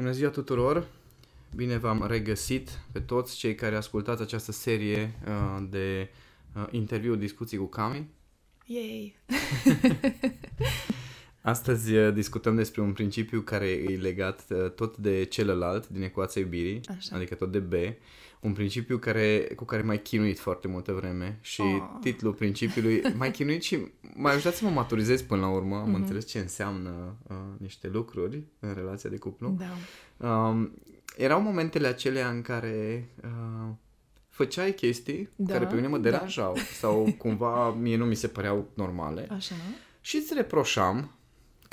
Bună ziua tuturor! Bine v-am regăsit pe toți cei care ascultați această serie uh, de uh, interviu, discuții cu Cami. Yay! Astăzi uh, discutăm despre un principiu care e legat uh, tot de celălalt din ecuația iubirii, Așa. adică tot de B, un principiu care, cu care m-ai chinuit foarte multă vreme și Oh. titlul principiului m-ai chinuit și m-ai ajutat să mă maturizez până la urmă, am Mhm. înțeles ce înseamnă uh, niște lucruri în relația de cuplu. Da. Um, erau momentele acelea în care uh, făceai chestii Da, care pe mine mă da. deranjau sau cumva mie nu mi se păreau normale Așa. și îți reproșam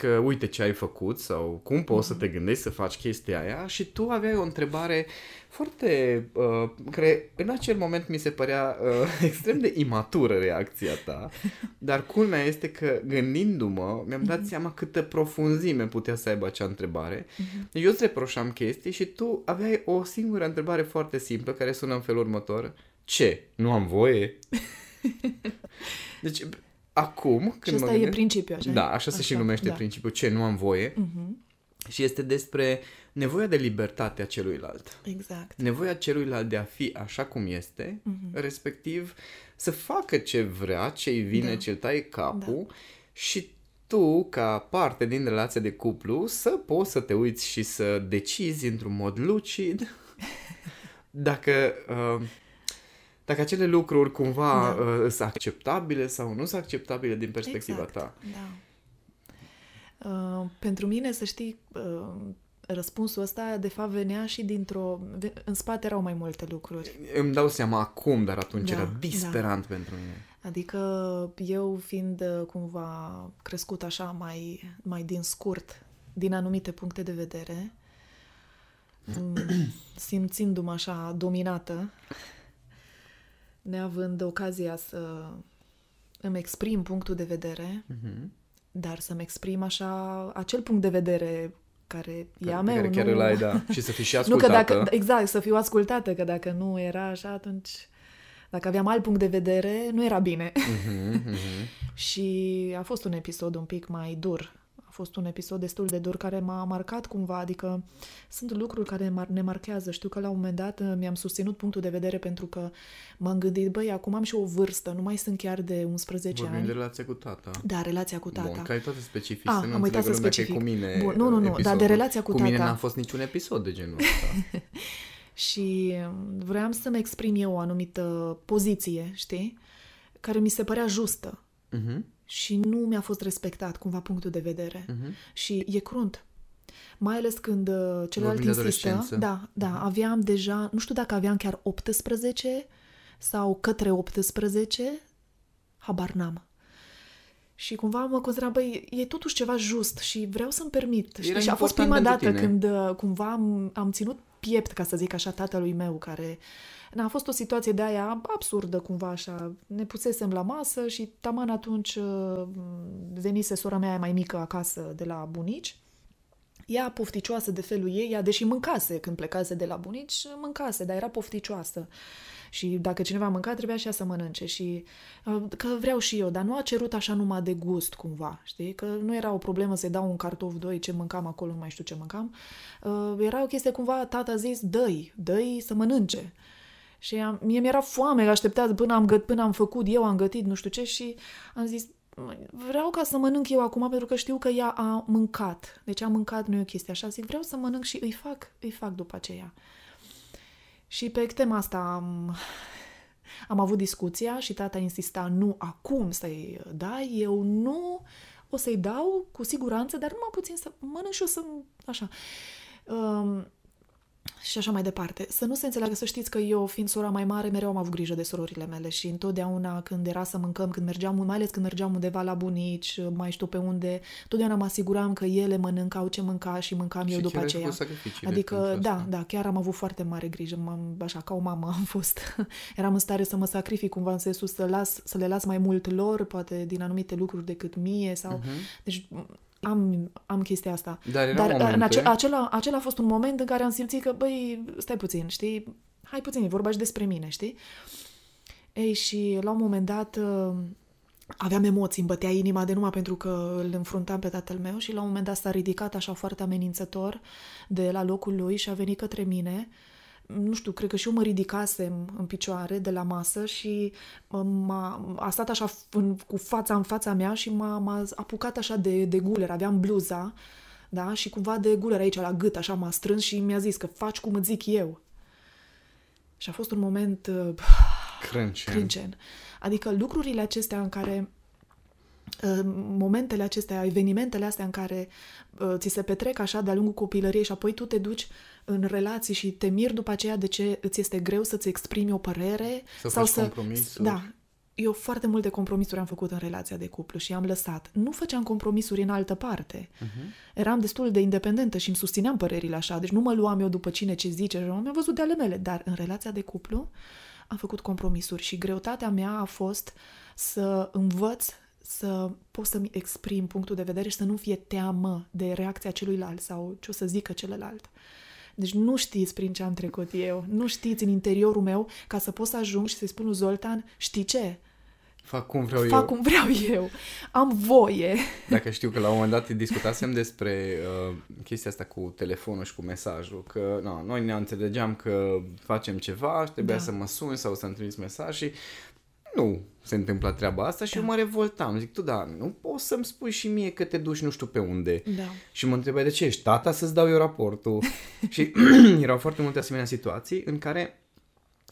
că uite ce ai făcut sau cum poți să te gândești să faci chestia aia și tu aveai o întrebare foarte, uh, care în acel moment mi se părea uh, extrem de imatură reacția ta, dar culmea este că gândindu-mă mi-am dat seama câtă profunzime putea să aibă acea întrebare. Deci eu îți reproșam chestii și tu aveai o singură întrebare foarte simplă care sună în felul următor. Ce? Nu am voie? Deci, acum, Și când mă asta e gândesc... principiul, așa? Da, așa se și numește da. principiul ce nu am voie Mhm. și este despre nevoia de libertate a celuilalt. Exact. Nevoia celuilalt de a fi așa cum este, Mhm. respectiv să facă ce vrea, ce-i vine, Da. ce-l taie capul și tu, ca parte din relația de cuplu, să poți să te uiți și să decizi într-un mod lucid dacă, uh, dacă acele lucruri cumva Da. uh, sunt acceptabile sau nu sunt acceptabile din perspectiva exact. ta. Da. Uh, pentru mine, să știi, uh, răspunsul ăsta, de fapt, venea și dintr-o... ve- În spate erau mai multe lucruri. Îmi dau seama acum, dar atunci Da, era disperant pentru mine. Adică eu fiind uh, cumva crescut așa mai, mai din scurt, din anumite puncte de vedere, m, simțindu-mă așa dominată, neavând ocazia să îmi exprim punctul de vedere, Mhm. dar să-mi exprim așa acel punct de vedere care e a Pe meu. care chiar nu... îl ai, da. Și să fii și Nu ascultată. că dacă, exact, să fiu ascultată, că dacă nu era așa, atunci dacă aveam alt punct de vedere, nu era bine. Mhm, mhm. Și a fost un episod un pic mai dur. A fost un episod destul de dur care m-a marcat cumva, adică sunt lucruri care mar- ne marchează. Știu că la un moment dat uh, mi-am susținut punctul de vedere pentru că m-am gândit, băi, acum am și o vârstă, nu mai sunt chiar de 11 Vorbim ani. de relația cu tata. Da, relația cu tata. Bun, că ai toate specifici, Ah, să nu am uitat să înțelegă lumea că e cu specific. mine Bun, nu, nu, nu, dar de episodul. relația cu Cu mine tata. n-a fost niciun episod de genul ăsta. Și um, vreau să-mi exprim eu o anumită poziție, știi? Care mi se părea justă. Mhm, Și nu mi-a fost respectat cumva punctul de vedere. mhm. Și e crunt. Mai ales când uh, celălalt Vorbim de insistă. adolescență. Da, da, aveam deja, nu știu dacă aveam chiar 18 sau către 18, habar n-am. Și cumva mă consideram, băi, e totuși ceva just și vreau să-mi permit. Știi? Era Și a fost important prima pentru dată tine. când uh, cumva am, am ținut piept, ca să zic așa, tatălui meu, care... Na, a fost o situație de aia absurdă, cumva așa. Ne pusesem la masă și taman atunci uh, venise sora mea mai mică acasă de la bunici. Ea pofticioasă de felul ei, ea deși mâncase când plecase de la bunici, mâncase, dar era pofticioasă. Și dacă cineva mânca, trebuia și ea să mănânce. Și uh, că vreau și eu, dar nu a cerut așa numai de gust cumva, știi? Că nu era o problemă să-i dau un cartof, doi, ce mâncam acolo, nu mai știu ce mâncam. Uh, era o chestie cumva, tata a zis, dă-i, dă-i să mănânce. Și am, mie mi-era foame, că așteptat până am, găt, până am făcut, eu am gătit, nu știu ce, și am zis, "Măi, vreau ca să mănânc eu acum, pentru că știu că ea a mâncat. Deci a mâncat, nu e o chestie așa. Zic, vreau să mănânc și îi fac, îi fac după aceea. Și pe tema asta am, am avut discuția și tata insista, nu acum să-i dai, eu nu o să-i dau cu siguranță, dar numai puțin să mănânc și o să... așa. Um, și așa mai departe. Să nu se înțeleagă, să știți că eu, fiind sora mai mare, mereu am avut grijă de surorile mele și întotdeauna când era să mâncăm, când mergeam, mai ales când mergeam undeva la bunici, mai știu pe unde, totdeauna mă asiguram că ele mănâncau ce mânca și mâncam eu și după chiar ai aceea. făcut sacrificiile Adică, pentru da, asta. da, chiar am avut foarte mare grijă, m-am, așa, ca o mamă am fost. Eram în stare să mă sacrific cumva în sensul să, las, să le las mai mult lor, poate din anumite lucruri decât mie sau... Mhm. Deci am, am chestia asta. Dar erau Dar în momente... ace- acela, acela a fost un moment în care am simțit că, băi, stai puțin, știi? Hai puțin, e vorba și despre mine, știi? Ei, și la un moment dat uh, aveam emoții, îmi bătea inima de numai pentru că îl înfruntam pe tatăl meu și la un moment dat s-a ridicat așa foarte amenințător de la locul lui și a venit către mine. Nu știu, cred că și eu mă ridicasem în picioare de la masă și m-a, a stat așa în, cu fața în fața mea și m-a, m-a apucat așa de, de guler, aveam bluza, da, și cumva de guler aici la gât, așa m-a strâns și mi-a zis că faci cum îți zic eu. Și a fost un moment... Uh, crâncenț. crâncenț. Adică lucrurile acestea în care uh, momentele acestea, evenimentele astea în care uh, ți se petrec așa de-a lungul copilăriei și apoi tu te duci în relații și te miri după aceea de ce îți este greu să-ți exprimi o părere Să sau faci să compromisuri. Da. Eu foarte multe compromisuri am făcut în relația de cuplu și am lăsat. Nu făceam compromisuri în altă parte. Uh-huh. Eram destul de independentă și îmi susțineam părerile așa, deci nu mă luam eu după cine ce zice, mi-am văzut de ale mele, dar în relația de cuplu am făcut compromisuri și greutatea mea a fost să învăț să pot să-mi exprim punctul de vedere și să nu fie teamă de reacția celuilalt sau ce o să zică celălalt. Deci nu știți prin ce am trecut eu, nu știți în interiorul meu ca să pot să ajung și să-i spun lui Zoltan, știi ce? Fac cum vreau Fac eu. cum vreau eu, am voie. Dacă știu că la un moment dat discutasem despre uh, chestia asta cu telefonul și cu mesajul, că no, noi ne înțelegeam că facem ceva și trebuia Da. să mă suni sau să-mi trimiți mesaj și nu se întâmpla treaba asta și Da. eu mă revoltam. Zic, tu da, nu poți să-mi spui și mie că te duci nu știu pe unde. Da. Și mă întrebai de ce ești tata să-ți dau eu raportul. și erau foarte multe asemenea situații în care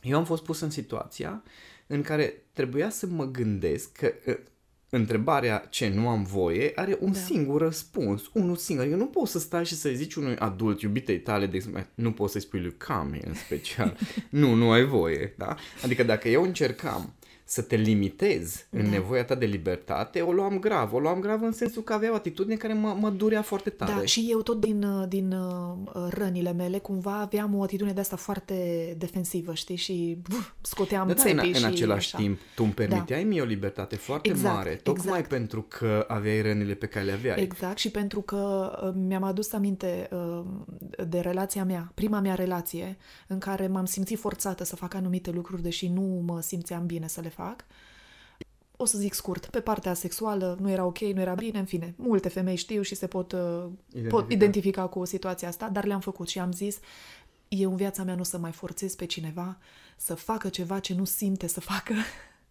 eu am fost pus în situația în care trebuia să mă gândesc că uh, întrebarea ce nu am voie are un Da. singur răspuns, unul singur. Adică nu poți să stai și să-i zici unui adult, iubitei tale, de exemplu, nu poți să-i spui lui Cami în special. nu, nu ai voie, da? Adică dacă eu încercam să te limitez în Da. nevoia ta de libertate, o luam grav. O luam grav în sensul că avea o atitudine care mă, mă durea foarte tare. Da, și eu tot din, uh, din uh, rănile mele cumva aveam o atitudine de asta foarte defensivă, știi, și uf, scoteam Da, da, în, țepii în și același așa. timp, tu îmi permiteai mie o libertate foarte Exact, mare, tocmai exact. pentru că aveai rănile pe care le aveai. Exact, și pentru că uh, mi-am adus aminte uh, de relația mea, prima mea relație, în care m-am simțit forțată să fac anumite lucruri, deși nu mă simțeam bine să le fac. O să zic scurt, pe partea sexuală nu era ok, nu era bine, în fine, multe femei știu și se pot, uh, Identifica. pot identifica cu situația asta, dar le-am făcut și am zis, eu în viața mea nu o să mai forțez pe cineva să facă ceva ce nu simte să facă.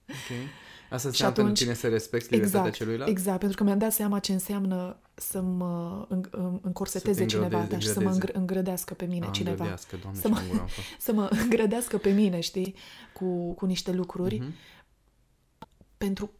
Okay. Asta Și înseamnă atunci- pentru tine să respecti libertatea Exact, celuilalt? exact, pentru că mi-am dat seama ce înseamnă să mă în- în- încorseteze Să te cineva îngrădeze- da, și să mă îngrădeze. îngr- îngrădească pe mine A, cineva. îngrădească, Doamne, Să ce mă- îngur am fost. Să mă îngrădească pe mine, știi, cu, cu niște lucruri. Mhm. Pentru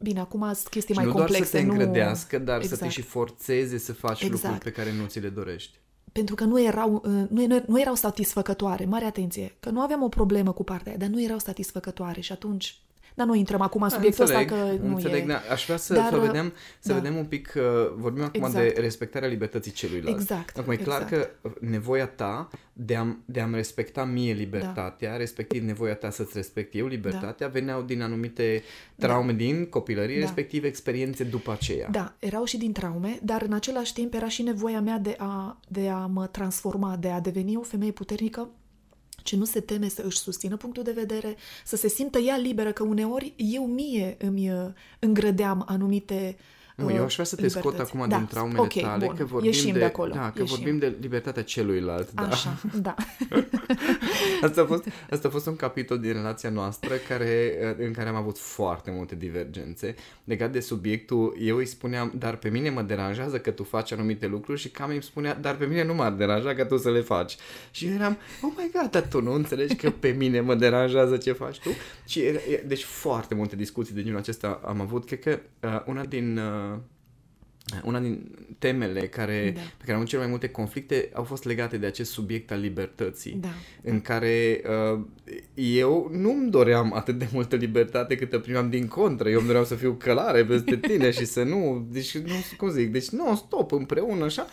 Bine, acum sunt chestii Și mai nu doar complexe. să te nu... îngrădească, dar să te Exact. și forțeze să faci Exact. lucruri pe care nu ți le dorești. pentru că nu erau, uh, nu, nu, nu erau satisfăcătoare. Mare atenție, că nu aveam o problemă cu partea aia, dar nu erau satisfăcătoare și atunci... Dar noi intrăm acum în Da, subiectul ăsta înțeleg, că nu înțeleg, e... da. Aș vrea să, Dar, să, vedem, să da. vedem un pic, uh, vorbim acum Exact. de respectarea libertății celuilalt. Exact, Acum e clar exact. că nevoia ta de, a, de a-mi respecta mie libertatea, respectiv nevoia ta să-ți respect eu libertatea, veneau din anumite traume din copilărie, Da. respectiv experiențe după aceea. Da, erau și din traume, dar în același timp era și nevoia mea de a, de a mă transforma, de a deveni o femeie puternică ce nu se teme să își susțină punctul de vedere, să se simtă ea liberă, că uneori eu mie îmi uh, îngrădeam anumite Nu, eu aș vrea să te scot libertăți. acum da. din traumele ok, tale, bun. că vorbim Ieșim de, de acolo. da, că Ieșim. vorbim de libertatea celuilalt. Da. Așa, da. Asta a, fost, asta a fost un capitol din relația noastră care, în care am avut foarte multe divergențe legat de subiectul. Eu îi spuneam, dar pe mine mă deranjează că tu faci anumite lucruri și Cam îmi spunea, dar pe mine nu m-ar deranja că tu să le faci. Și eu eram, oh my god, dar tu nu înțelegi că pe mine mă deranjează ce faci tu? Și era, e- deci foarte multe discuții de genul acesta am avut. Cred că uh, una din... Uh, una din temele care, Da. pe care am avut cele mai multe conflicte au fost legate de acest subiect al libertății Da. în care uh, eu nu-mi doream atât de multă libertate cât o primeam din contră. Eu îmi doream să fiu călare peste tine și să nu, deci nu, cum zic, deci nu stop împreună așa.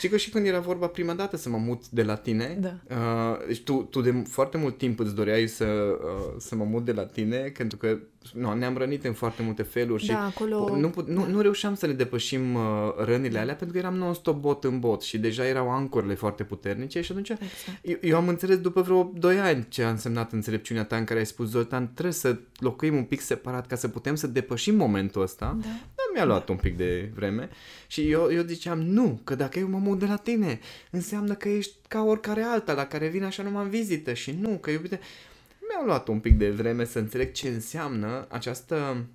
Știi că și când era vorba prima dată să mă mut de la tine, Da. uh, deci tu, tu de foarte mult timp îți doreai să, uh, să mă mut de la tine, pentru că nu, ne-am rănit în foarte multe feluri și Da, acolo- nu, put- nu, nu reușeam să ne depășim uh, rănile alea pentru că eram non-stop bot în bot și deja erau ancorile foarte puternice și atunci Exact. eu, eu am înțeles după vreo 2 ani ce a însemnat înțelepciunea ta în care ai spus, Zoltan, trebuie să locuim un pic separat ca să putem să depășim momentul ăsta. Da. Dar mi-a luat un pic de vreme și eu, eu ziceam, nu, că dacă eu mă mut de la tine, înseamnă că ești ca oricare alta la care vine așa numai în vizită și nu, că iubite... Mi-a luat un pic de vreme să înțeleg ce înseamnă această,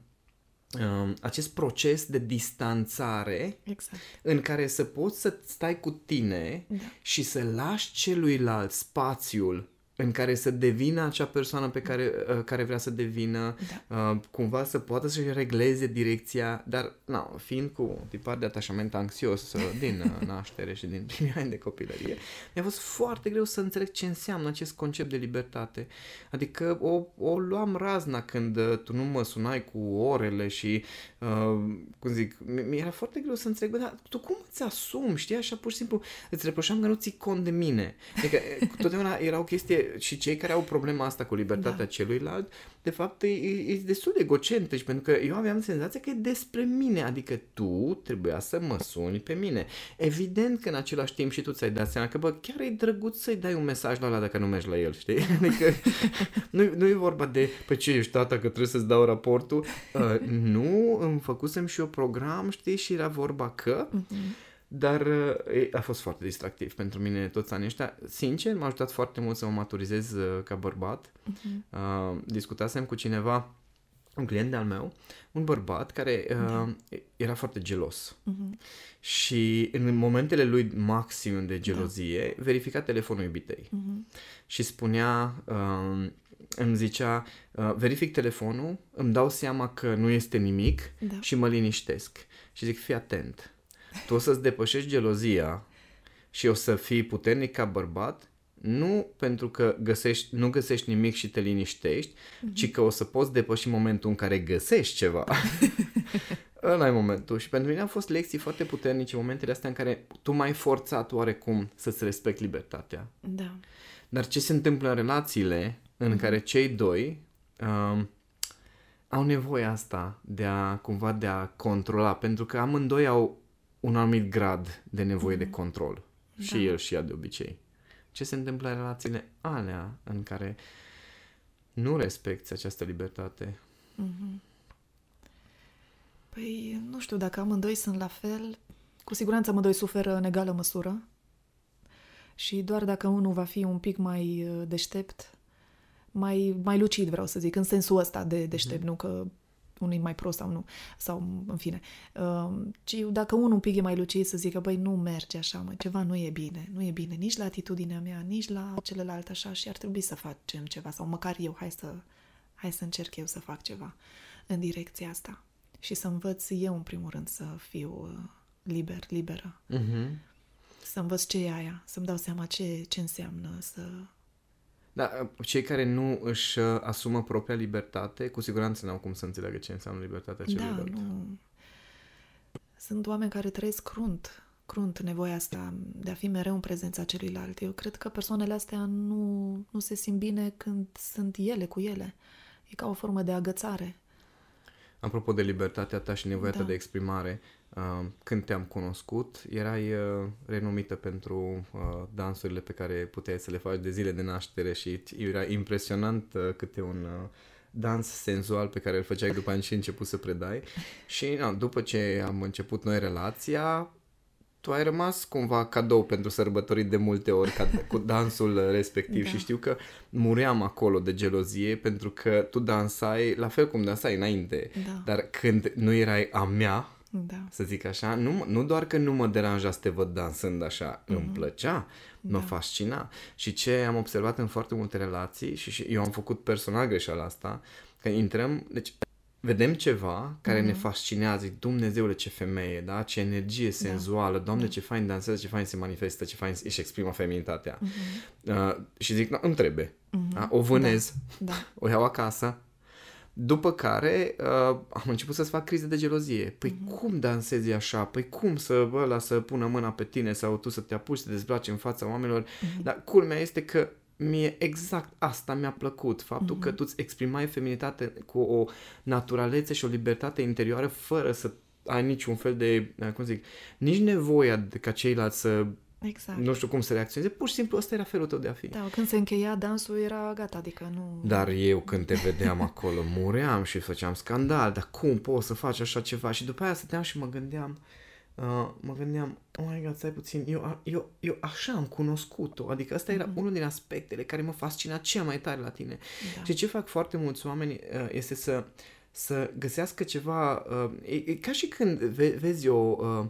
um, acest proces de distanțare Exact. în care să poți să stai cu tine Da. și să lași celuilalt spațiul în care să devină acea persoană pe care, uh, care vrea să devină, Da. uh, cumva să poată să-și regleze direcția, dar, na, fiind cu tipar de atașament anxios uh, din uh, naștere și din primii ani de copilărie, mi-a fost foarte greu să înțeleg ce înseamnă acest concept de libertate. Adică o, o luam razna când uh, tu nu mă sunai cu orele și, uh, cum zic, mi- mi-era foarte greu să înțeleg, bă, dar tu cum îți asumi, știi, așa pur și simplu, îți reproșam că nu ții cont de mine. Adică e, totdeauna era o chestie și cei care au problema asta cu libertatea Da. celuilalt, de fapt, e, e, e destul de egocentrici, pentru că eu aveam senzația că e despre mine, adică tu trebuia să mă suni pe mine. Evident că în același timp și tu ți-ai dat seama că, bă, chiar e drăguț să-i dai un mesaj la ăla dacă nu mergi la el, știi? Adică nu, nu e vorba de, pe ce ești tata că trebuie să-ți dau raportul. Uh, nu, îmi făcusem și eu program, știi, și era vorba că... Dar uh, e, a fost foarte distractiv pentru mine toți anii ăștia. Sincer, m-a ajutat foarte mult să mă maturizez uh, ca bărbat. Uh, discutasem cu cineva, un client de-al meu, un bărbat care uh, era foarte gelos. Și în momentele lui maxim de gelozie, verifica telefonul iubitei. Și spunea, uh, îmi zicea, uh, verific telefonul, îmi dau seama că nu este nimic Da. și mă liniștesc. Și zic, fii atent, tu o să-ți depășești gelozia și o să fii puternic ca bărbat, nu pentru că găsești, nu găsești nimic și te liniștești, ci că o să poți depăși momentul în care găsești ceva. Ăla e momentul. Și pentru mine au fost lecții foarte puternice, momentele astea în care tu m-ai forțat oarecum să-ți respecti libertatea. Da. Dar ce se întâmplă în relațiile în care cei doi um, au nevoie asta de a cumva de a controla, pentru că amândoi au un anumit grad de nevoie de control. Și Da. el și ea de obicei. Ce se întâmplă în relațiile alea în care nu respecti această libertate? Păi, nu știu, dacă amândoi sunt la fel, cu siguranță amândoi suferă în egală măsură. Și doar dacă unul va fi un pic mai uh, deștept, mai, mai lucid, vreau să zic, în sensul ăsta de deștept, nu că unul e mai prost sau nu, sau în fine. Uh, ci dacă unul un pic e mai lucid să zică, băi, nu merge așa, mă, ceva nu e bine, nu e bine, nici la atitudinea mea, nici la celălalt așa și ar trebui să facem ceva, sau măcar eu, hai să, hai să încerc eu să fac ceva în direcția asta. Și să învăț eu, în primul rând, să fiu uh, liber, liberă. Mm-hmm. Să învăț ce e aia, să-mi dau seama ce, ce înseamnă să... Da, cei care nu își uh, asumă propria libertate, cu siguranță n-au cum să înțeleagă ce înseamnă libertatea Da, celuilalt. nu... Sunt oameni care trăiesc crunt, crunt nevoia asta de a fi mereu în prezența celuilalt. Eu cred că persoanele astea nu, nu se simt bine când sunt ele cu ele. E ca o formă de agățare. Apropo de libertatea ta și nevoia ta Da. de exprimare, uh, când te-am cunoscut, erai uh, renumită pentru uh, dansurile pe care puteai să le faci de zile de naștere și era impresionant uh, câte un uh, dans senzual pe care îl făceai după ani și ai început să predai. Și na, după ce am început noi relația, tu ai rămas cumva cadou pentru sărbători de multe ori ca, cu dansul respectiv Da. și știu că muream acolo de gelozie pentru că tu dansai la fel cum dansai înainte, Da. dar când nu erai a mea, Da. să zic așa, nu, nu doar că nu mă deranja să te văd dansând așa, mm-hmm. îmi plăcea, mă Da. fascina. Și ce am observat în foarte multe relații și, și eu am făcut personal greșeala asta, că intrăm, deci vedem ceva care Mhm. ne fascinează, zic, Dumnezeule ce femeie, da? ce energie senzuală, Doamne Da. ce fain dansează, ce fain se manifestă, ce fain își exprimă feminitatea. Mhm. Uh, și zic, nu, îmi trebuie. Da? O vânez, Da. o iau acasă, După care uh, am început să-ți fac crize de gelozie. Păi mm-hmm. cum dansezi așa? Păi cum să ăla să pună mâna pe tine sau tu să te apuci să te dezbraci în fața oamenilor? Mm-hmm. Dar culmea este că mie exact asta mi-a plăcut, faptul mm-hmm. că tu îți exprimai feminitate cu o naturalețe și o libertate interioară fără să ai niciun fel de, uh, cum zic, nici nevoia de ca ceilalți să Exact. nu știu cum să reacționeze, pur și simplu ăsta era felul tău de a fi. Da, când se încheia dansul era gata, adică nu... Dar eu când te vedeam acolo muream și făceam scandal, dar cum poți să faci așa ceva? Și după aia stăteam și mă gândeam, uh, mă gândeam, oh my god, stai puțin, eu, eu, eu așa am cunoscut-o, adică ăsta era mm-hmm. unul din aspectele care mă fascina cel mai tare la tine. Da. Și ce fac foarte mulți oameni uh, este să să găsească ceva, uh, e, e ca și când ve, vezi o, uh,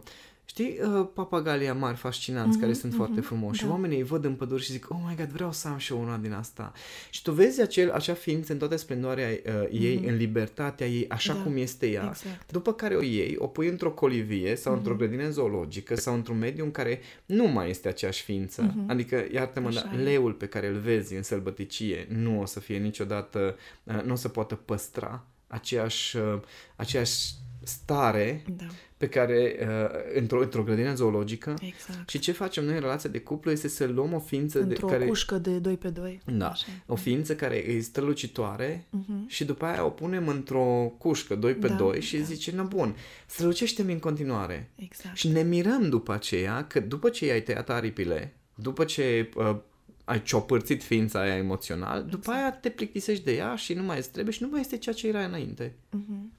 Știi uh, papagalii mari fascinanți mm-hmm, care sunt mm-hmm, foarte frumoși da. și oamenii îi văd în păduri și zic, oh my god, vreau să am și eu una din asta. Și tu vezi acel, acea ființă în toată splendoarea uh, ei, mm-hmm. în libertatea ei, așa da, cum este ea, exact. după care o iei, o pui într-o colivie sau mm-hmm. într-o grădină zoologică sau într-un mediu în care nu mai este aceeași ființă. Mm-hmm. Adică, iartă-mă, dar leul pe care îl vezi în sălbăticie nu o să fie niciodată, uh, nu o să poată păstra aceeași, uh, aceeași stare da. Pe care, uh, într-o, într-o grădină zoologică. Exact. Și ce facem noi în relația de cuplu este să luăm o ființă Într-o de care... cușcă de 2 pe 2. Da, Așa. o ființă care e strălucitoare uh-huh. și după aia o punem într-o cușcă 2 pe da, 2 și da. zice, na bun, strălucește-mi în continuare. Exact. Și ne mirăm după aceea că după ce ai tăiat aripile, după ce uh, ai ciopărțit ființa aia emoțional, exact. după aia te plictisești de ea și nu mai îți trebuie și nu mai este ceea ce era înainte. Uh-huh.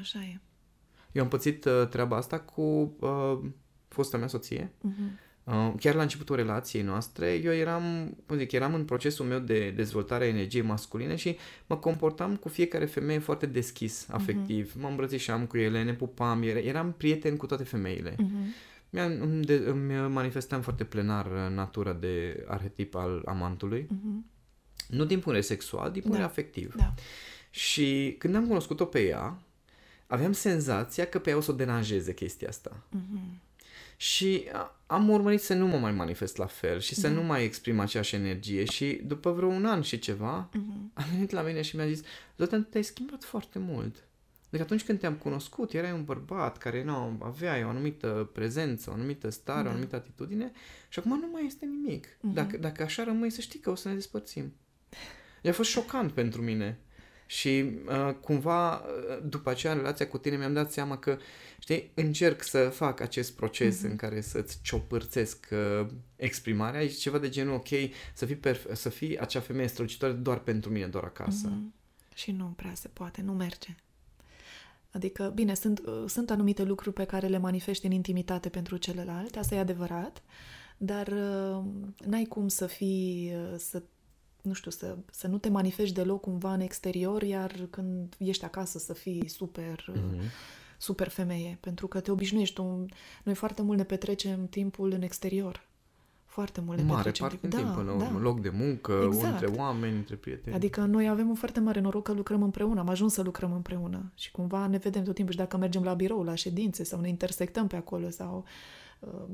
Așa e. Eu am pățit uh, treaba asta cu uh, fosta mea soție. Uh-huh. Uh, chiar la începutul relației noastre, eu eram, cum zic, eram în procesul meu de dezvoltare a energiei masculine și mă comportam cu fiecare femeie foarte deschis, mhm. afectiv. Uh-huh. Mă îmbrățișam cu ele, ne pupam, eram prieten cu toate femeile. Uh-huh. Îmi, de, îmi manifestam foarte plenar natura de arhetip al amantului. Uh-huh. Nu din punere sexual, din punere da. afectiv. Da. Și când am cunoscut-o pe ea, aveam senzația că pe ea o să o deranjeze chestia asta. Uh-huh. Și am urmărit să nu mă mai manifest la fel și să uh-huh. nu mai exprim aceeași energie și după vreo un an și ceva uh-huh. am venit la mine și mi-a zis Zoltan, te-ai schimbat foarte mult. Deci atunci când te-am cunoscut, erai un bărbat care nu avea o anumită prezență, o anumită stare, da. o anumită atitudine și acum nu mai este nimic. Uh-huh. Dacă, dacă așa rămâi, să știi că o să ne despărțim. a fost șocant pentru mine. Și uh, cumva, uh, după aceea, în relația cu tine, mi-am dat seama că, știi, încerc să fac acest proces uh-huh. în care să-ți ciopărțesc uh, exprimarea. E ceva de genul, ok, să fii, perf- să fii acea femeie strălucitoare doar pentru mine, doar acasă. Uh-huh. Și nu prea se poate, nu merge. Adică, bine, sunt, uh, sunt anumite lucruri pe care le manifesti în intimitate pentru celălalt, asta e adevărat, dar uh, n-ai cum să fii, uh, să nu știu, să, să nu te manifesti deloc cumva în exterior, iar când ești acasă să fii super, mm-hmm. super femeie, pentru că te obișnuiești. Tu, noi foarte mult ne petrecem timpul în exterior. Foarte mult ne mare petrecem parte timp. Da, timp, până da. loc de muncă, exact. între oameni, între prieteni. Adică noi avem un foarte mare noroc că lucrăm împreună, am ajuns să lucrăm împreună și cumva ne vedem tot timpul și dacă mergem la birou, la ședințe sau ne intersectăm pe acolo sau uh,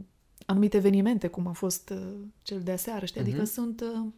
anumite evenimente, cum a fost uh, cel de aseară, știi? Adică uh-huh. sunt... Uh,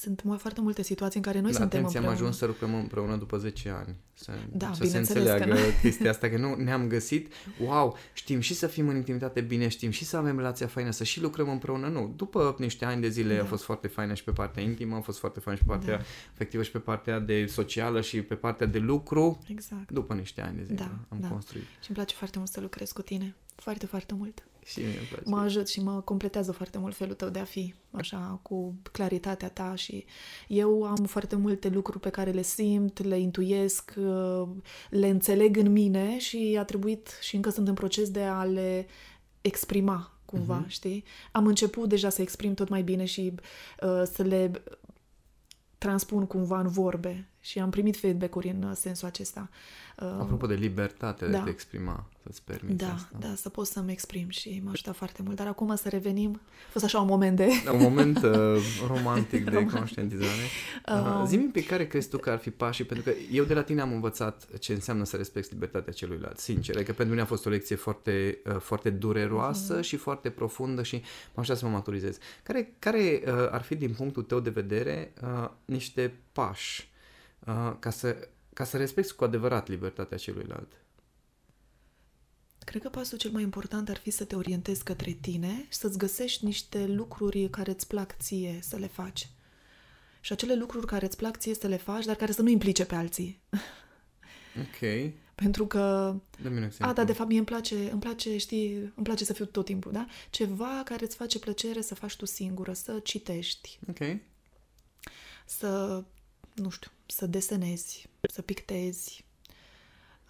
sunt foarte multe situații în care noi La suntem atenție, împreună. am ajuns să lucrăm împreună după 10 ani. Să, da, să se înțeleagă că chestia asta, că nu ne-am găsit, wow, știm și să fim în intimitate bine, știm și să avem relația faină, să și lucrăm împreună. Nu, după niște ani de zile da. a fost foarte faină și pe partea intimă, a fost foarte faină și pe partea da. afectivă și pe partea de socială și pe partea de lucru. Exact. După niște ani de zile da, am da. construit. Și îmi place foarte mult să lucrez cu tine. Foarte, foarte mult. Și mie îmi place. Mă ajut și mă completează foarte mult felul tău de a fi, așa, cu claritatea ta și eu am foarte multe lucruri pe care le simt, le intuiesc, le înțeleg în mine și a trebuit și încă sunt în proces de a le exprima cumva, uh-huh. știi? Am început deja să exprim tot mai bine și uh, să le transpun cumva în vorbe și am primit feedback-uri în uh, sensul acesta. Apropo de libertate da. de a te exprima, să-ți permiți Da, asta. da, să pot să-mi exprim și m-a ajutat foarte mult. Dar acum să revenim, a fost așa un moment de... Un moment uh, romantic de conștientizare. Uh, Zi-mi pe care crezi tu că ar fi pașii, pentru că eu de la tine am învățat ce înseamnă să respecti libertatea celuilalt, sincer. Adică pentru mine a fost o lecție foarte, uh, foarte dureroasă uh-huh. și foarte profundă și m-am să mă maturizez. Care, care uh, ar fi, din punctul tău de vedere, uh, niște pași uh, ca, să, ca să respecti cu adevărat libertatea celuilalt? Cred că pasul cel mai important ar fi să te orientezi către tine și să-ți găsești niște lucruri care îți plac ție să le faci. Și acele lucruri care îți plac ție să le faci, dar care să nu implice pe alții. Ok. Pentru că... Dă-mi un A, exemplu. da, de fapt, mie îmi place, îmi place, știi, îmi place să fiu tot timpul, da? Ceva care îți face plăcere să faci tu singură, să citești, Ok. să, nu știu, să desenezi, să pictezi,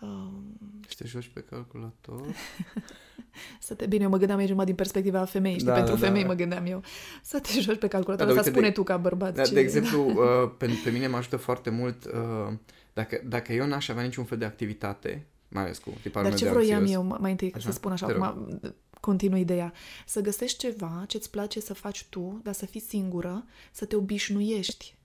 um, Și te joci pe calculator? să te... Bine, eu mă gândeam aici numai din perspectiva femeii, știi, Da, pentru da, da. femei mă gândeam eu. Să te joci pe calculator, Da, da, dar să uite, spune de- tu ca bărbat Da, ce... de exemplu, uh, pe, pe mine mă ajută foarte mult uh, dacă, dacă eu n-aș avea niciun fel de activitate, mai ales cu tiparul Dar ce meu de vroiam anxios, eu mai întâi Așa, să spun așa, te rog. acum continui ideea. Să găsești ceva ce-ți place să faci tu, dar să fii singură, să te obișnuiești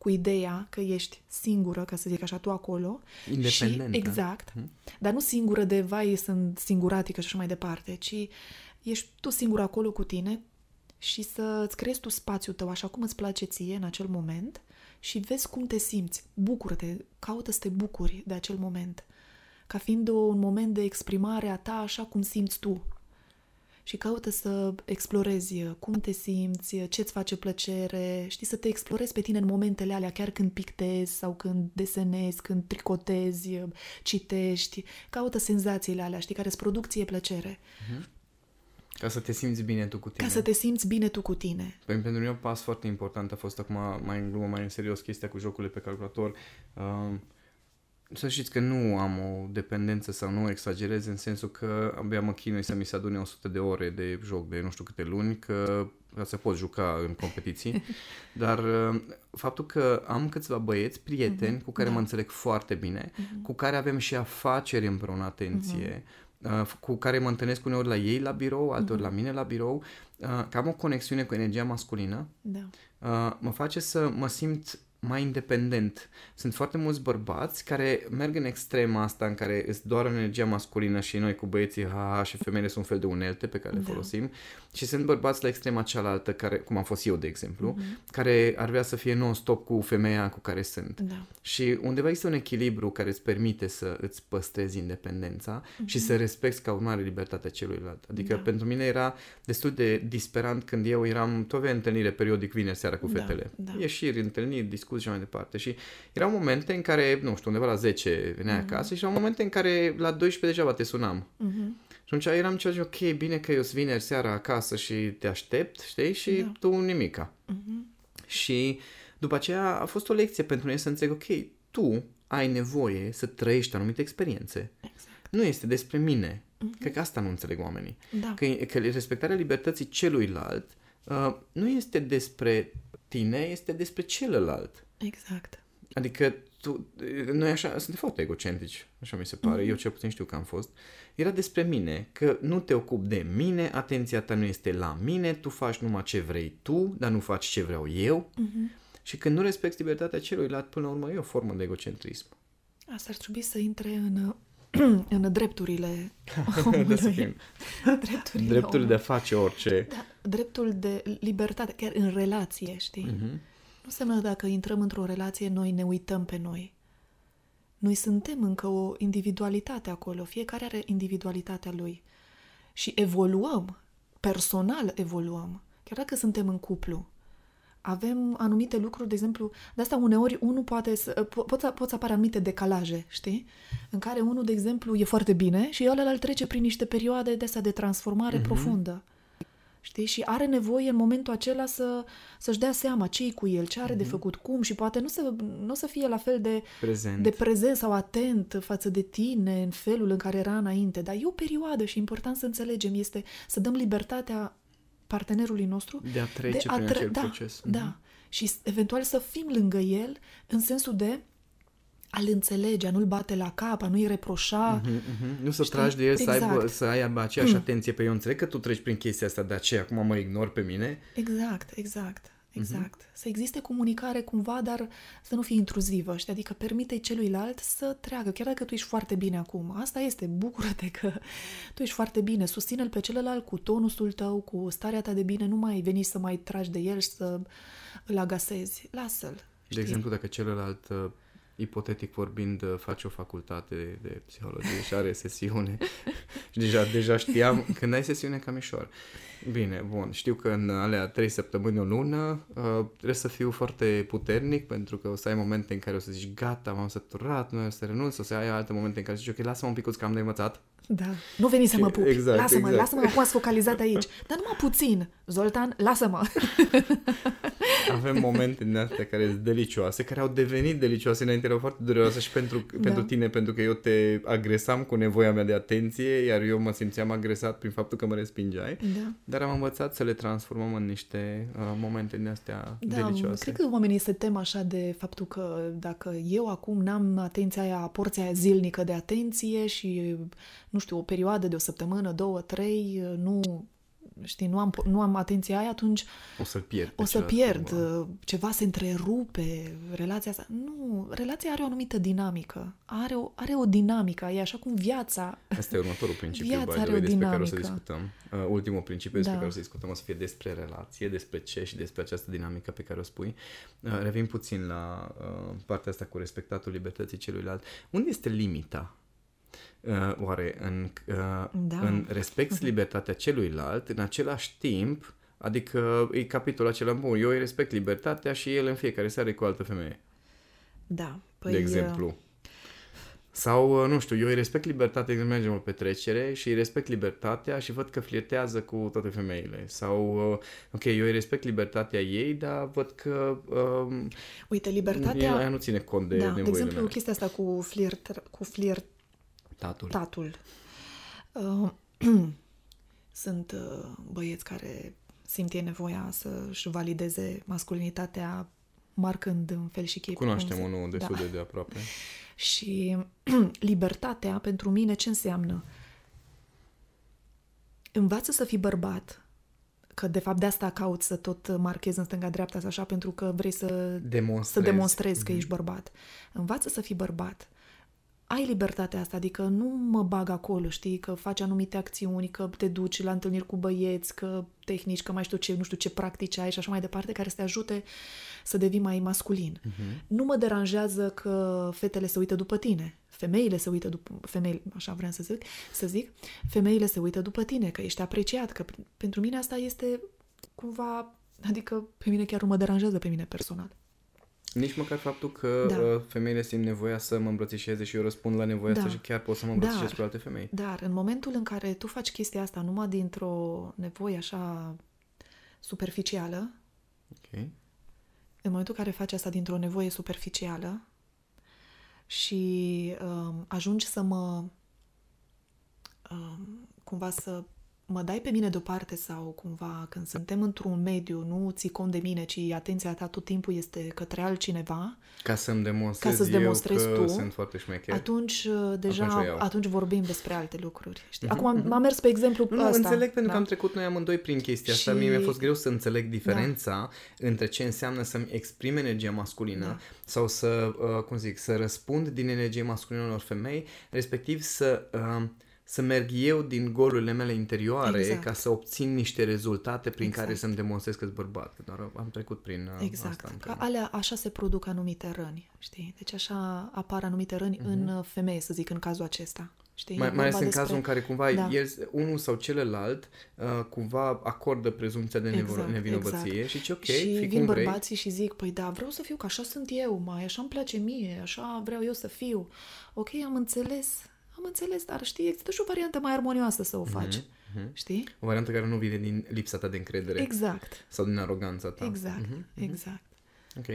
cu ideea că ești singură, ca să zic așa, tu acolo. Independentă. Și, exact. Dar nu singură de, vai, sunt singuratică și așa mai departe, ci ești tu singur acolo cu tine și să-ți creezi tu spațiul tău așa cum îți place ție în acel moment și vezi cum te simți. Bucură-te, caută să te bucuri de acel moment. Ca fiind o- un moment de exprimare a ta așa cum simți tu. Și caută să explorezi cum te simți, ce-ți face plăcere, știi, să te explorezi pe tine în momentele alea, chiar când pictezi sau când desenezi, când tricotezi, citești. Caută senzațiile alea, știi, care îți produc ție plăcere. Ca să te simți bine tu cu tine. Ca să te simți bine tu cu tine. Păi, pentru mine un pas foarte important a fost acum mai în glumă, mai în serios chestia cu jocurile pe calculator. Uh, să știți că nu am o dependență sau nu exagerez în sensul că abia mă chinui să mi se adune 100 de ore de joc de nu știu câte luni, că ca să pot juca în competiții. Dar uh, faptul că am câțiva băieți, prieteni, cu care da. mă înțeleg foarte bine, cu care avem și afaceri împreună, atenție, uh, cu care mă întâlnesc uneori la ei la birou, alteori la mine la birou, uh, că am o conexiune cu energia masculină, Da. uh, mă face să mă simt mai independent. Sunt foarte mulți bărbați care merg în extrema asta în care îți doar energia masculină și noi cu băieții, ha, ha, și femeile sunt un fel de unelte pe care le Da. folosim și sunt bărbați la extrema cealaltă, care, cum am fost eu, de exemplu, Mhm. care ar vrea să fie non-stop cu femeia cu care sunt. Da. Și undeva există un echilibru care îți permite să îți păstrezi independența și să respecti ca urmare libertatea celuilalt. Adică Mhm. Da. pentru mine era destul de disperant când eu eram, tot aveam întâlnire periodic vineri seara cu Da, fetele. da. Ieșiri, întâlniri, discuții și mai departe. Și erau momente în care, nu știu, undeva la 10 veneai Mhm. acasă și erau momente în care la 12 degeaba te sunam. Mhm. Și atunci eram ceva de, ok, bine că eu sunt vineri seara acasă și te aștept, știi? Și Da. tu nimica. Mhm. Și după aceea a fost o lecție pentru mine să înțeleg, ok, tu ai nevoie să trăiești anumite experiențe. Exact. Nu este despre mine. Cred că asta nu înțeleg oamenii. Da. Că, că respectarea libertății celuilalt uh, nu este despre tine, este despre celălalt. Exact. Adică tu, noi așa, suntem foarte egocentrici, așa mi se pare, eu cel puțin știu că am fost. Era despre mine, că nu te ocupi de mine, atenția ta nu este la mine, tu faci numai ce vrei tu, dar nu faci ce vreau eu. Mhm. Și când nu respecti libertatea celuilalt, până la urmă e o formă de egocentrism. Asta ar trebui să intre în, în drepturile Da, să omului. fim. drepturile Dreptul de omului. a face orice. Da, dreptul de libertate, chiar în relație, știi? Mhm. Nu înseamnă dacă intrăm într-o relație, noi ne uităm pe noi. Noi suntem încă o individualitate acolo, fiecare are individualitatea lui. Și evoluăm, personal evoluăm, chiar dacă suntem în cuplu. Avem anumite lucruri, de exemplu, de asta uneori unul poate să, po- pot, să- pot să apară anumite decalaje, știi? În care unul, de exemplu, e foarte bine și ălalt trece prin niște perioade de astea de transformare Mhm. profundă. Știi? Și are nevoie în momentul acela să, să-și dea seama ce e cu el, ce are de făcut, cum și poate nu să, nu să fie la fel de, Prezent. de prezent sau atent față de tine în felul în care era înainte. Dar e o perioadă și e important să înțelegem, este să dăm libertatea partenerului nostru De a trece a prin tre- acel da, proces. Da. Și s- eventual să fim lângă el în sensul de a-l înțelege, a nu-l bate la cap, a nu-i reproșa. Mhm, mhm. Nu să Știi? tragi de el să, aibă, Exact. să aibă aceeași atenție pe eu. Înțeleg că tu treci prin chestia asta, de aceea acum mă ignor pe mine. Exact, exact, Mhm. exact. Să existe comunicare cumva, dar să nu fie intruzivă, știi? Adică permite celuilalt să treacă, chiar dacă tu ești foarte bine acum. Asta este, bucură-te că tu ești foarte bine, susține-l pe celălalt cu tonusul tău, cu starea ta de bine, nu mai veni să mai tragi de el și să îl agasezi. Lasă-l. De știi? exemplu, dacă celălalt uh, ipotetic vorbind, uh, face o facultate de, de psihologie și are sesiune. și deja, deja știam, când ai sesiune, cam ușor. Bine, bun, știu că în alea trei săptămâni, o lună, uh, trebuie să fiu foarte puternic, pentru că o să ai momente în care o să zici, gata, m-am săturat, nu o să renunț, o să ai alte momente în care zici, ok, lasă-mă un pic că am de învățat. Da. Nu veni să mă pup. Exact, lasă-mă, exact. lasă-mă, acum ați focalizat aici. Dar numai puțin. Zoltan, lasă-mă. Avem momente din astea care sunt delicioase, care au devenit delicioase înainte, erau foarte dureroase și pentru, da. pentru tine, pentru că eu te agresam cu nevoia mea de atenție, iar eu mă simțeam agresat prin faptul că mă respingeai. Da. Dar am învățat să le transformăm în niște uh, momente din astea Da, delicioase. cred că oamenii se tem așa de faptul că dacă eu acum n-am atenția aia, porția aia zilnică de atenție și, nu știu, o perioadă de o săptămână, două, trei, nu, știi, nu am, nu am atenția aia, atunci O să-l pierd. pe o să celălalt pierd, cumva. ceva se întrerupe, relația asta. Nu, relația are o anumită dinamică. Are o, are o dinamică, e așa cum viața. Asta e următorul principiu, Viața by the are way, o despre care o să dinamică. discutăm. Uh, ultimul principiu despre Da. care o să discutăm o să fie despre relație, despre ce și despre această dinamică pe care o spui. Uh, revin puțin la uh, partea asta cu respectatul libertății celuilalt. Unde este limita? Uh, oare în, uh, Da. în respecti libertatea celuilalt, în același timp, adică e capitolul acela, bun, eu îi respect libertatea și el în fiecare seară e cu o altă femeie, Da, păi, de exemplu. Sau, uh, nu știu, eu îi respect libertatea când mergem o petrecere și îi respect libertatea și văd că flirtează cu toate femeile. Sau, uh, ok, eu îi respect libertatea ei, dar văd că um, Uite, ea libertatea... nu ține cont de da, de nevoile exemplu, mele. chestia asta cu flirt, cu flirt Tatul. tatul. Uh, sunt uh, băieți care simt ei nevoia să-și valideze masculinitatea marcând în fel și chip. Cunoaștem cum se- unul destul da. de, de aproape. Și libertatea pentru mine ce înseamnă? Învață să fii bărbat, că de fapt de asta caut să tot marchezi în stânga-dreapta așa pentru că vrei să, Demonstrezi. să demonstrezi că ești bărbat. Învață să fii bărbat. Ai libertatea asta, adică nu mă bag acolo, știi, că faci anumite acțiuni, că te duci la întâlniri cu băieți, că tehnici, că mai știu ce, nu știu ce practici ai și așa mai departe, care să te ajute să devii mai masculin. Uh-huh. Nu mă deranjează că fetele se uită după tine, femeile se uită după, femei, așa vreau să zic, să zic, femeile se uită după tine, că ești apreciat, că pentru mine asta este cumva, adică pe mine chiar nu mă deranjează pe mine personal. Nici măcar faptul că Da. uh, femeile simt nevoia să mă îmbrățișeze și eu răspund la nevoia Da. asta și chiar pot să mă îmbrățișez Dar- cu alte femei. Dar în momentul în care tu faci chestia asta numai dintr-o nevoie așa superficială, Ok? în momentul în care faci asta dintr-o nevoie superficială și um, ajungi să mă um, cumva să mă dai pe mine deoparte sau cumva când suntem într-un mediu, nu ții cont de mine, ci atenția ta tot timpul este către altcineva, Ca să-mi demonstrez Ca să-ți eu demonstrezi că tu, sunt foarte șmecher. atunci uh, deja Atunci o atunci, iau. atunci vorbim despre alte lucruri. Știi? Acum am, am mers pe exemplu Nu, nu, ăsta. înțeleg pentru da. că am trecut noi amândoi prin chestia asta. Și- Mie mi-a fost greu să înțeleg diferența între ce înseamnă să-mi exprim energia masculină Da. sau să, uh, cum zic, să răspund din energie masculină unor femei, respectiv să, uh, să merg eu din golurile mele interioare Exact. ca să obțin niște rezultate prin Exact. care să-mi demonstrez că sunt bărbat. Că Doar am trecut prin uh, Exact. asta. Ca încă. alea, așa se produc anumite răni, știi? Deci așa apar anumite răni uh-huh. în uh, femeie, să zic, în cazul acesta. Știi? Mai, E mai ales vorba în cazul în care cumva Da. el, unul sau celălalt uh, cumva acordă prezumția de nevo- Exact, nevinovăție exact. și zice ok, și fii vin cum vrei. bărbații și zic, păi da, vreau să fiu, că așa sunt eu, mai așa îmi place mie, așa vreau eu să fiu. Ok, am înțeles, am înțeles, dar știi, există și o variantă mai armonioasă să o faci. mhm. Știi? O variantă care nu vine din lipsa ta de încredere Exact, sau din aroganța ta. exact, Mhm. exact. Ok.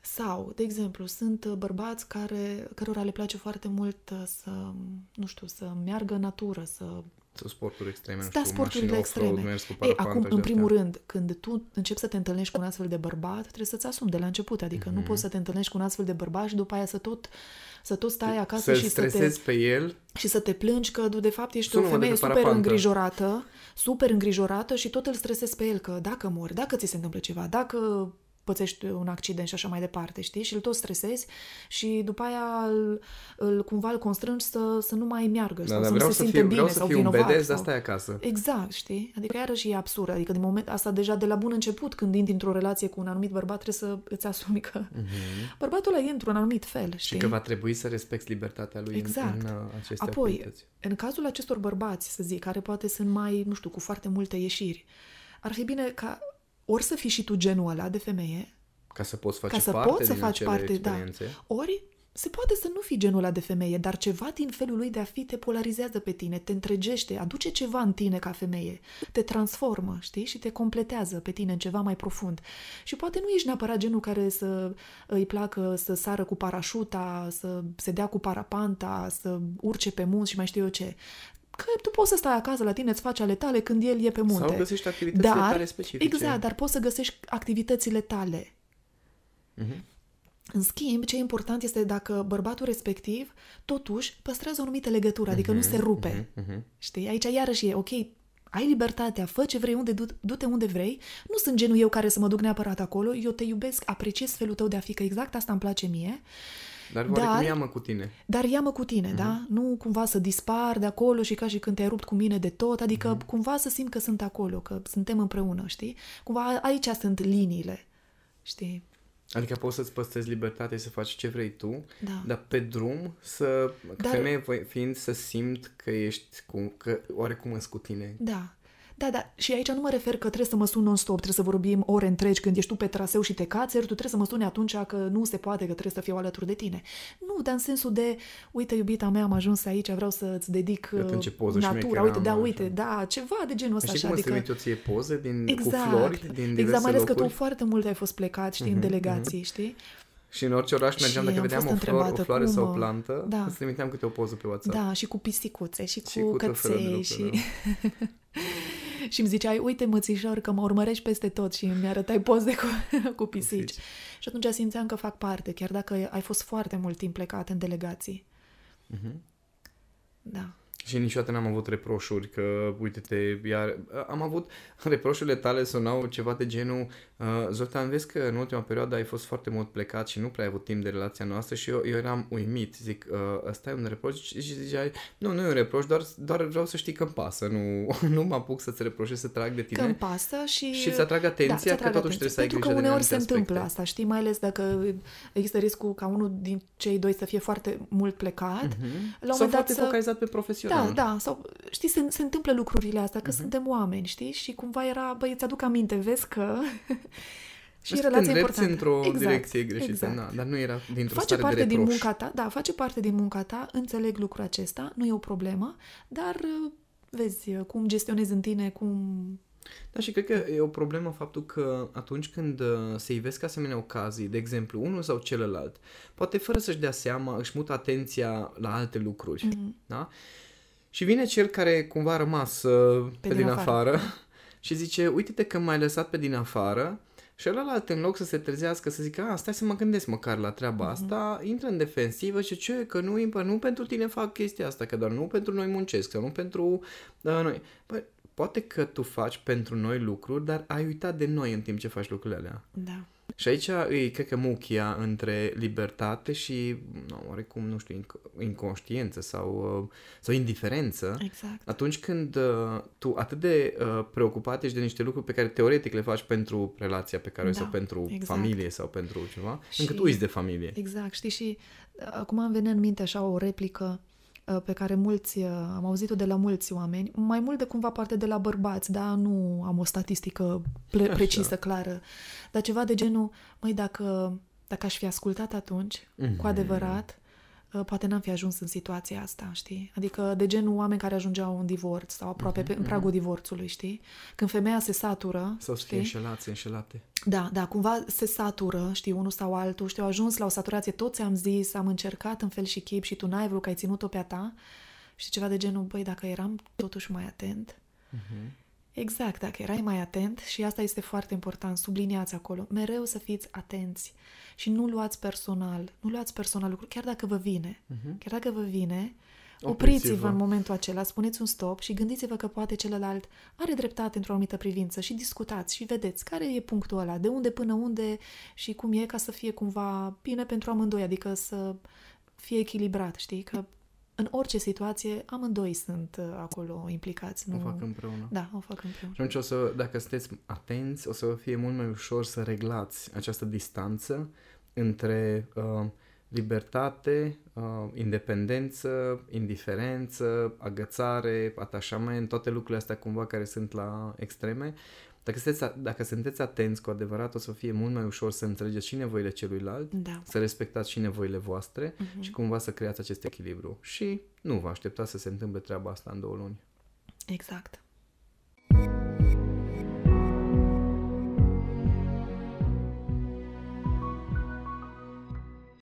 Sau, de exemplu, sunt uh, bărbați care, cărora le place foarte mult uh, să, nu știu, să meargă în natură, să Sau sporturi extreme, nu Da, știu, sporturile mașini off-road, extreme. mers cu Ei, parapantă acum, și în de-astea. primul rând, când tu începi să te întâlnești cu un astfel de bărbat, trebuie să-ți asumi de la început. Adică Mhm. nu poți să te întâlnești cu un astfel de bărbat și după aia să tot, să tot stai acasă Să-l și să, te, stresezi pe el, și să te plângi că, de fapt, ești Sună-mă o de femeie pe super parapantă. îngrijorată, super îngrijorată și tot îl stresezi pe el că dacă mori, dacă ți se întâmplă ceva, dacă pățești un accident și așa mai departe, știi? Și îl tot stresezi și după aia îl, îl cumva îl constrângi să, să nu mai meargă Da, sau dar să nu vreau se să simte fiu, bine vreau să sau fiu un vinovat. bedez, sau... dar stai acasă. Exact, știi? Adică iarăși e absurd. Adică din moment asta deja de la bun început, când intri într-o relație cu un anumit bărbat, trebuie să îți asumi că Mhm. bărbatul ăla e într-un anumit fel, știi? Și că va trebui să respecti libertatea lui Exact. în, în uh, aceste Apoi, activități. în cazul acestor bărbați, să zic, care poate sunt mai, nu știu, cu foarte multe ieșiri, ar fi bine ca ori să fii și tu genul ăla de femeie, Ca să poți face ca să parte poți să din faci acele parte, da. experiențe. Ori se poate să nu fii genul ăla de femeie, dar ceva din felul lui de a fi te polarizează pe tine, te întregește, aduce ceva în tine ca femeie, te transformă, știi? Și te completează pe tine în ceva mai profund. Și poate nu ești neapărat genul care să îi placă să sară cu parașuta, să se dea cu parapanta, să urce pe munți și mai știu eu ce. Că tu poți să stai acasă la tine, îți faci ale tale când el e pe munte. Sau găsești activitățile Dar, tale specifice. Exact, dar poți să găsești activitățile tale. Mhm. În schimb, ce e important este dacă bărbatul respectiv, totuși, păstrează o anumită legătură, adică nu se rupe. Mhm. Știi? Aici iarăși e, ok, ai libertatea, fă ce vrei, unde, du- du-te unde vrei. Nu sunt genul eu care să mă duc neapărat acolo, eu te iubesc, apreciez felul tău de a fi, că exact asta îmi place mie, Dar oarecum Dar- ia-mă cu tine. dar ia-mă cu tine, da? Nu cumva să dispar de acolo și ca și când te-ai rupt cu mine de tot, adică cumva să simt că sunt acolo, că suntem împreună, știi? Cumva aici sunt liniile, știi? Adică poți să-ți păstrezi libertatea și să faci ce vrei tu, Da. dar pe drum să, Dar- femeie voi- fiind, să simt că ești cu, că oarecum îți cu tine. Da. Da, da. Și aici nu mă refer că trebuie să mă sun non-stop, trebuie să vorbim ore întregi când ești tu pe traseu și te cațeri, tu trebuie să mă suni atunci că nu se poate, că trebuie să fiu alături de tine. Nu, dar în sensul de, uite, iubita mea, am ajuns aici, vreau să-ți dedic Iată în uh, ce poză natura, șmecheră uite, am, da, așa. uite, da, ceva de genul ăsta Știi așa. cum îți adică, trimit eu ție poze din, exact, cu flori din diverse exact, mai ales că locuri? tu foarte mult ai fost plecat, știi, în delegații, știi? Și în orice oraș mergeam, Și dacă am vedeam fost o, flor, o întrebată floare cum, sau o uh, plantă, da. îți trimiteam câte o poză pe WhatsApp. Da, și cu pisicuțe, și cu, Și cu tot felul de căței, lucruri, și... și îmi ziceai, uite mățișor, că mă urmărești peste tot și mi arătai poze cu, cu pisici. Pisici. Și atunci simțeam că fac parte, chiar dacă ai fost foarte mult timp plecat în delegații. Mhm. Da. Și niciodată n-am avut reproșuri că, uite-te, iar am avut reproșurile tale sunau ceva de genul uh, Zoltan, vezi că în ultima perioadă ai fost foarte mult plecat și nu prea ai avut timp de relația noastră și eu, eu eram uimit, zic, uh, ăsta e un reproș și și ziceai, nu, nu e un reproș, doar, doar vreau să știi că îmi pasă, nu, nu mă apuc să-ți reproșez să trag de Că îmi tine pasă și... și îți atrag atenția ți că atrag totuși atenție. trebuie să ai Pentru grijă că de uneori se anumite întâmplă aspecte. asta, știi? Mai ales dacă există riscul ca unul din cei doi să fie foarte mult plecat. La un Sau moment dat foarte să... focalizat pe profesional. Da, da, sau știi, se, se întâmplă lucrurile astea, că uh-huh. suntem oameni, știi? Și cumva era, băi, îți aduc aminte, vezi că... și Și te relația îndrepți importantă. într-o direcție greșită, exact. na, dar nu era dintr-o Face stare parte de din reproș. munca ta, da, face parte din munca ta, înțeleg lucrul acesta, nu e o problemă, dar uh, vezi uh, cum gestionezi în tine, cum... Da, și cred că e o problemă faptul că atunci când uh, se ivesc asemenea ocazii, de exemplu, unul sau celălalt, poate fără să-și dea seama, își mută atenția la alte lucruri, Mhm. da? Și vine cel care cumva a rămas uh, pe, din din afară. afară și zice, uite-te că m-ai lăsat pe din afară și ălalt în loc să se trezească, să zică, a, stai să mă gândesc măcar la treaba Mhm. asta, intră în defensivă și ce, că nu, imp- nu pentru tine fac chestia asta, că doar nu pentru noi muncesc sau nu pentru uh, noi. Bă, poate că tu faci pentru noi lucruri, dar ai uitat de noi în timp ce faci lucrurile alea. Da. Și aici e, cred că, muchia între libertate și, nu, oarecum, nu știu, inc- inconștiență sau, uh, sau indiferență. Exact. Atunci când uh, tu atât de uh, preocupat ești de niște lucruri pe care teoretic le faci pentru relația pe care o ai Da, sau pentru exact. familie sau pentru ceva, Și- încât uiți de familie. Exact, știi, și uh, acum îmi vine în minte așa o replică uh, pe care mulți, uh, am auzit-o de la mulți oameni, mai mult de cumva parte de la bărbați, da, nu am o statistică ple- Așa. precisă, clară, dar ceva de genul, măi, dacă, dacă aș fi ascultat atunci, Mhm. cu adevărat, uh, poate n-am fi ajuns în situația asta, știi? Adică de genul oameni care ajungeau în divorț sau aproape Mhm, pe, în pragul divorțului, știi? Când femeia se satură, Sau să fie știi? înșelați, înșelate. Da, da, cumva se satură, știi, unul sau altul, știu, au ajuns la o saturație, toți am zis, am încercat în fel și chip și tu n-ai vrut că ai ținut-o pe a ta și ceva de genul, băi, dacă eram totuși mai atent, exact, dacă erai mai atent și asta este foarte important, subliniați acolo, mereu să fiți atenți și nu luați personal, nu luați personal lucruri, chiar dacă vă vine, chiar dacă vă vine, Opriți-vă în momentul acela, spuneți un stop și gândiți-vă că poate celălalt are dreptate într-o anumită privință și discutați și vedeți care e punctul ăla, de unde până unde și cum e ca să fie cumva bine pentru amândoi, adică să fie echilibrat, știi? Că în orice situație, amândoi sunt uh, acolo implicați. Nu... O fac împreună. Da, o fac împreună. Și atunci o să, dacă sunteți atenți, o să vă fie mult mai ușor să reglați această distanță între uh, libertate, uh, independență, indiferență, agățare, atașament, toate lucrurile astea cumva care sunt la extreme. Dacă sunteți, dacă sunteți atenți cu adevărat, o să fie mult mai ușor să înțelegeți și nevoile celuilalt, da. să respectați și nevoile voastre uh-huh. și cumva să creați acest echilibru. Și nu vă așteptați să se întâmple treaba asta în două luni. Exact.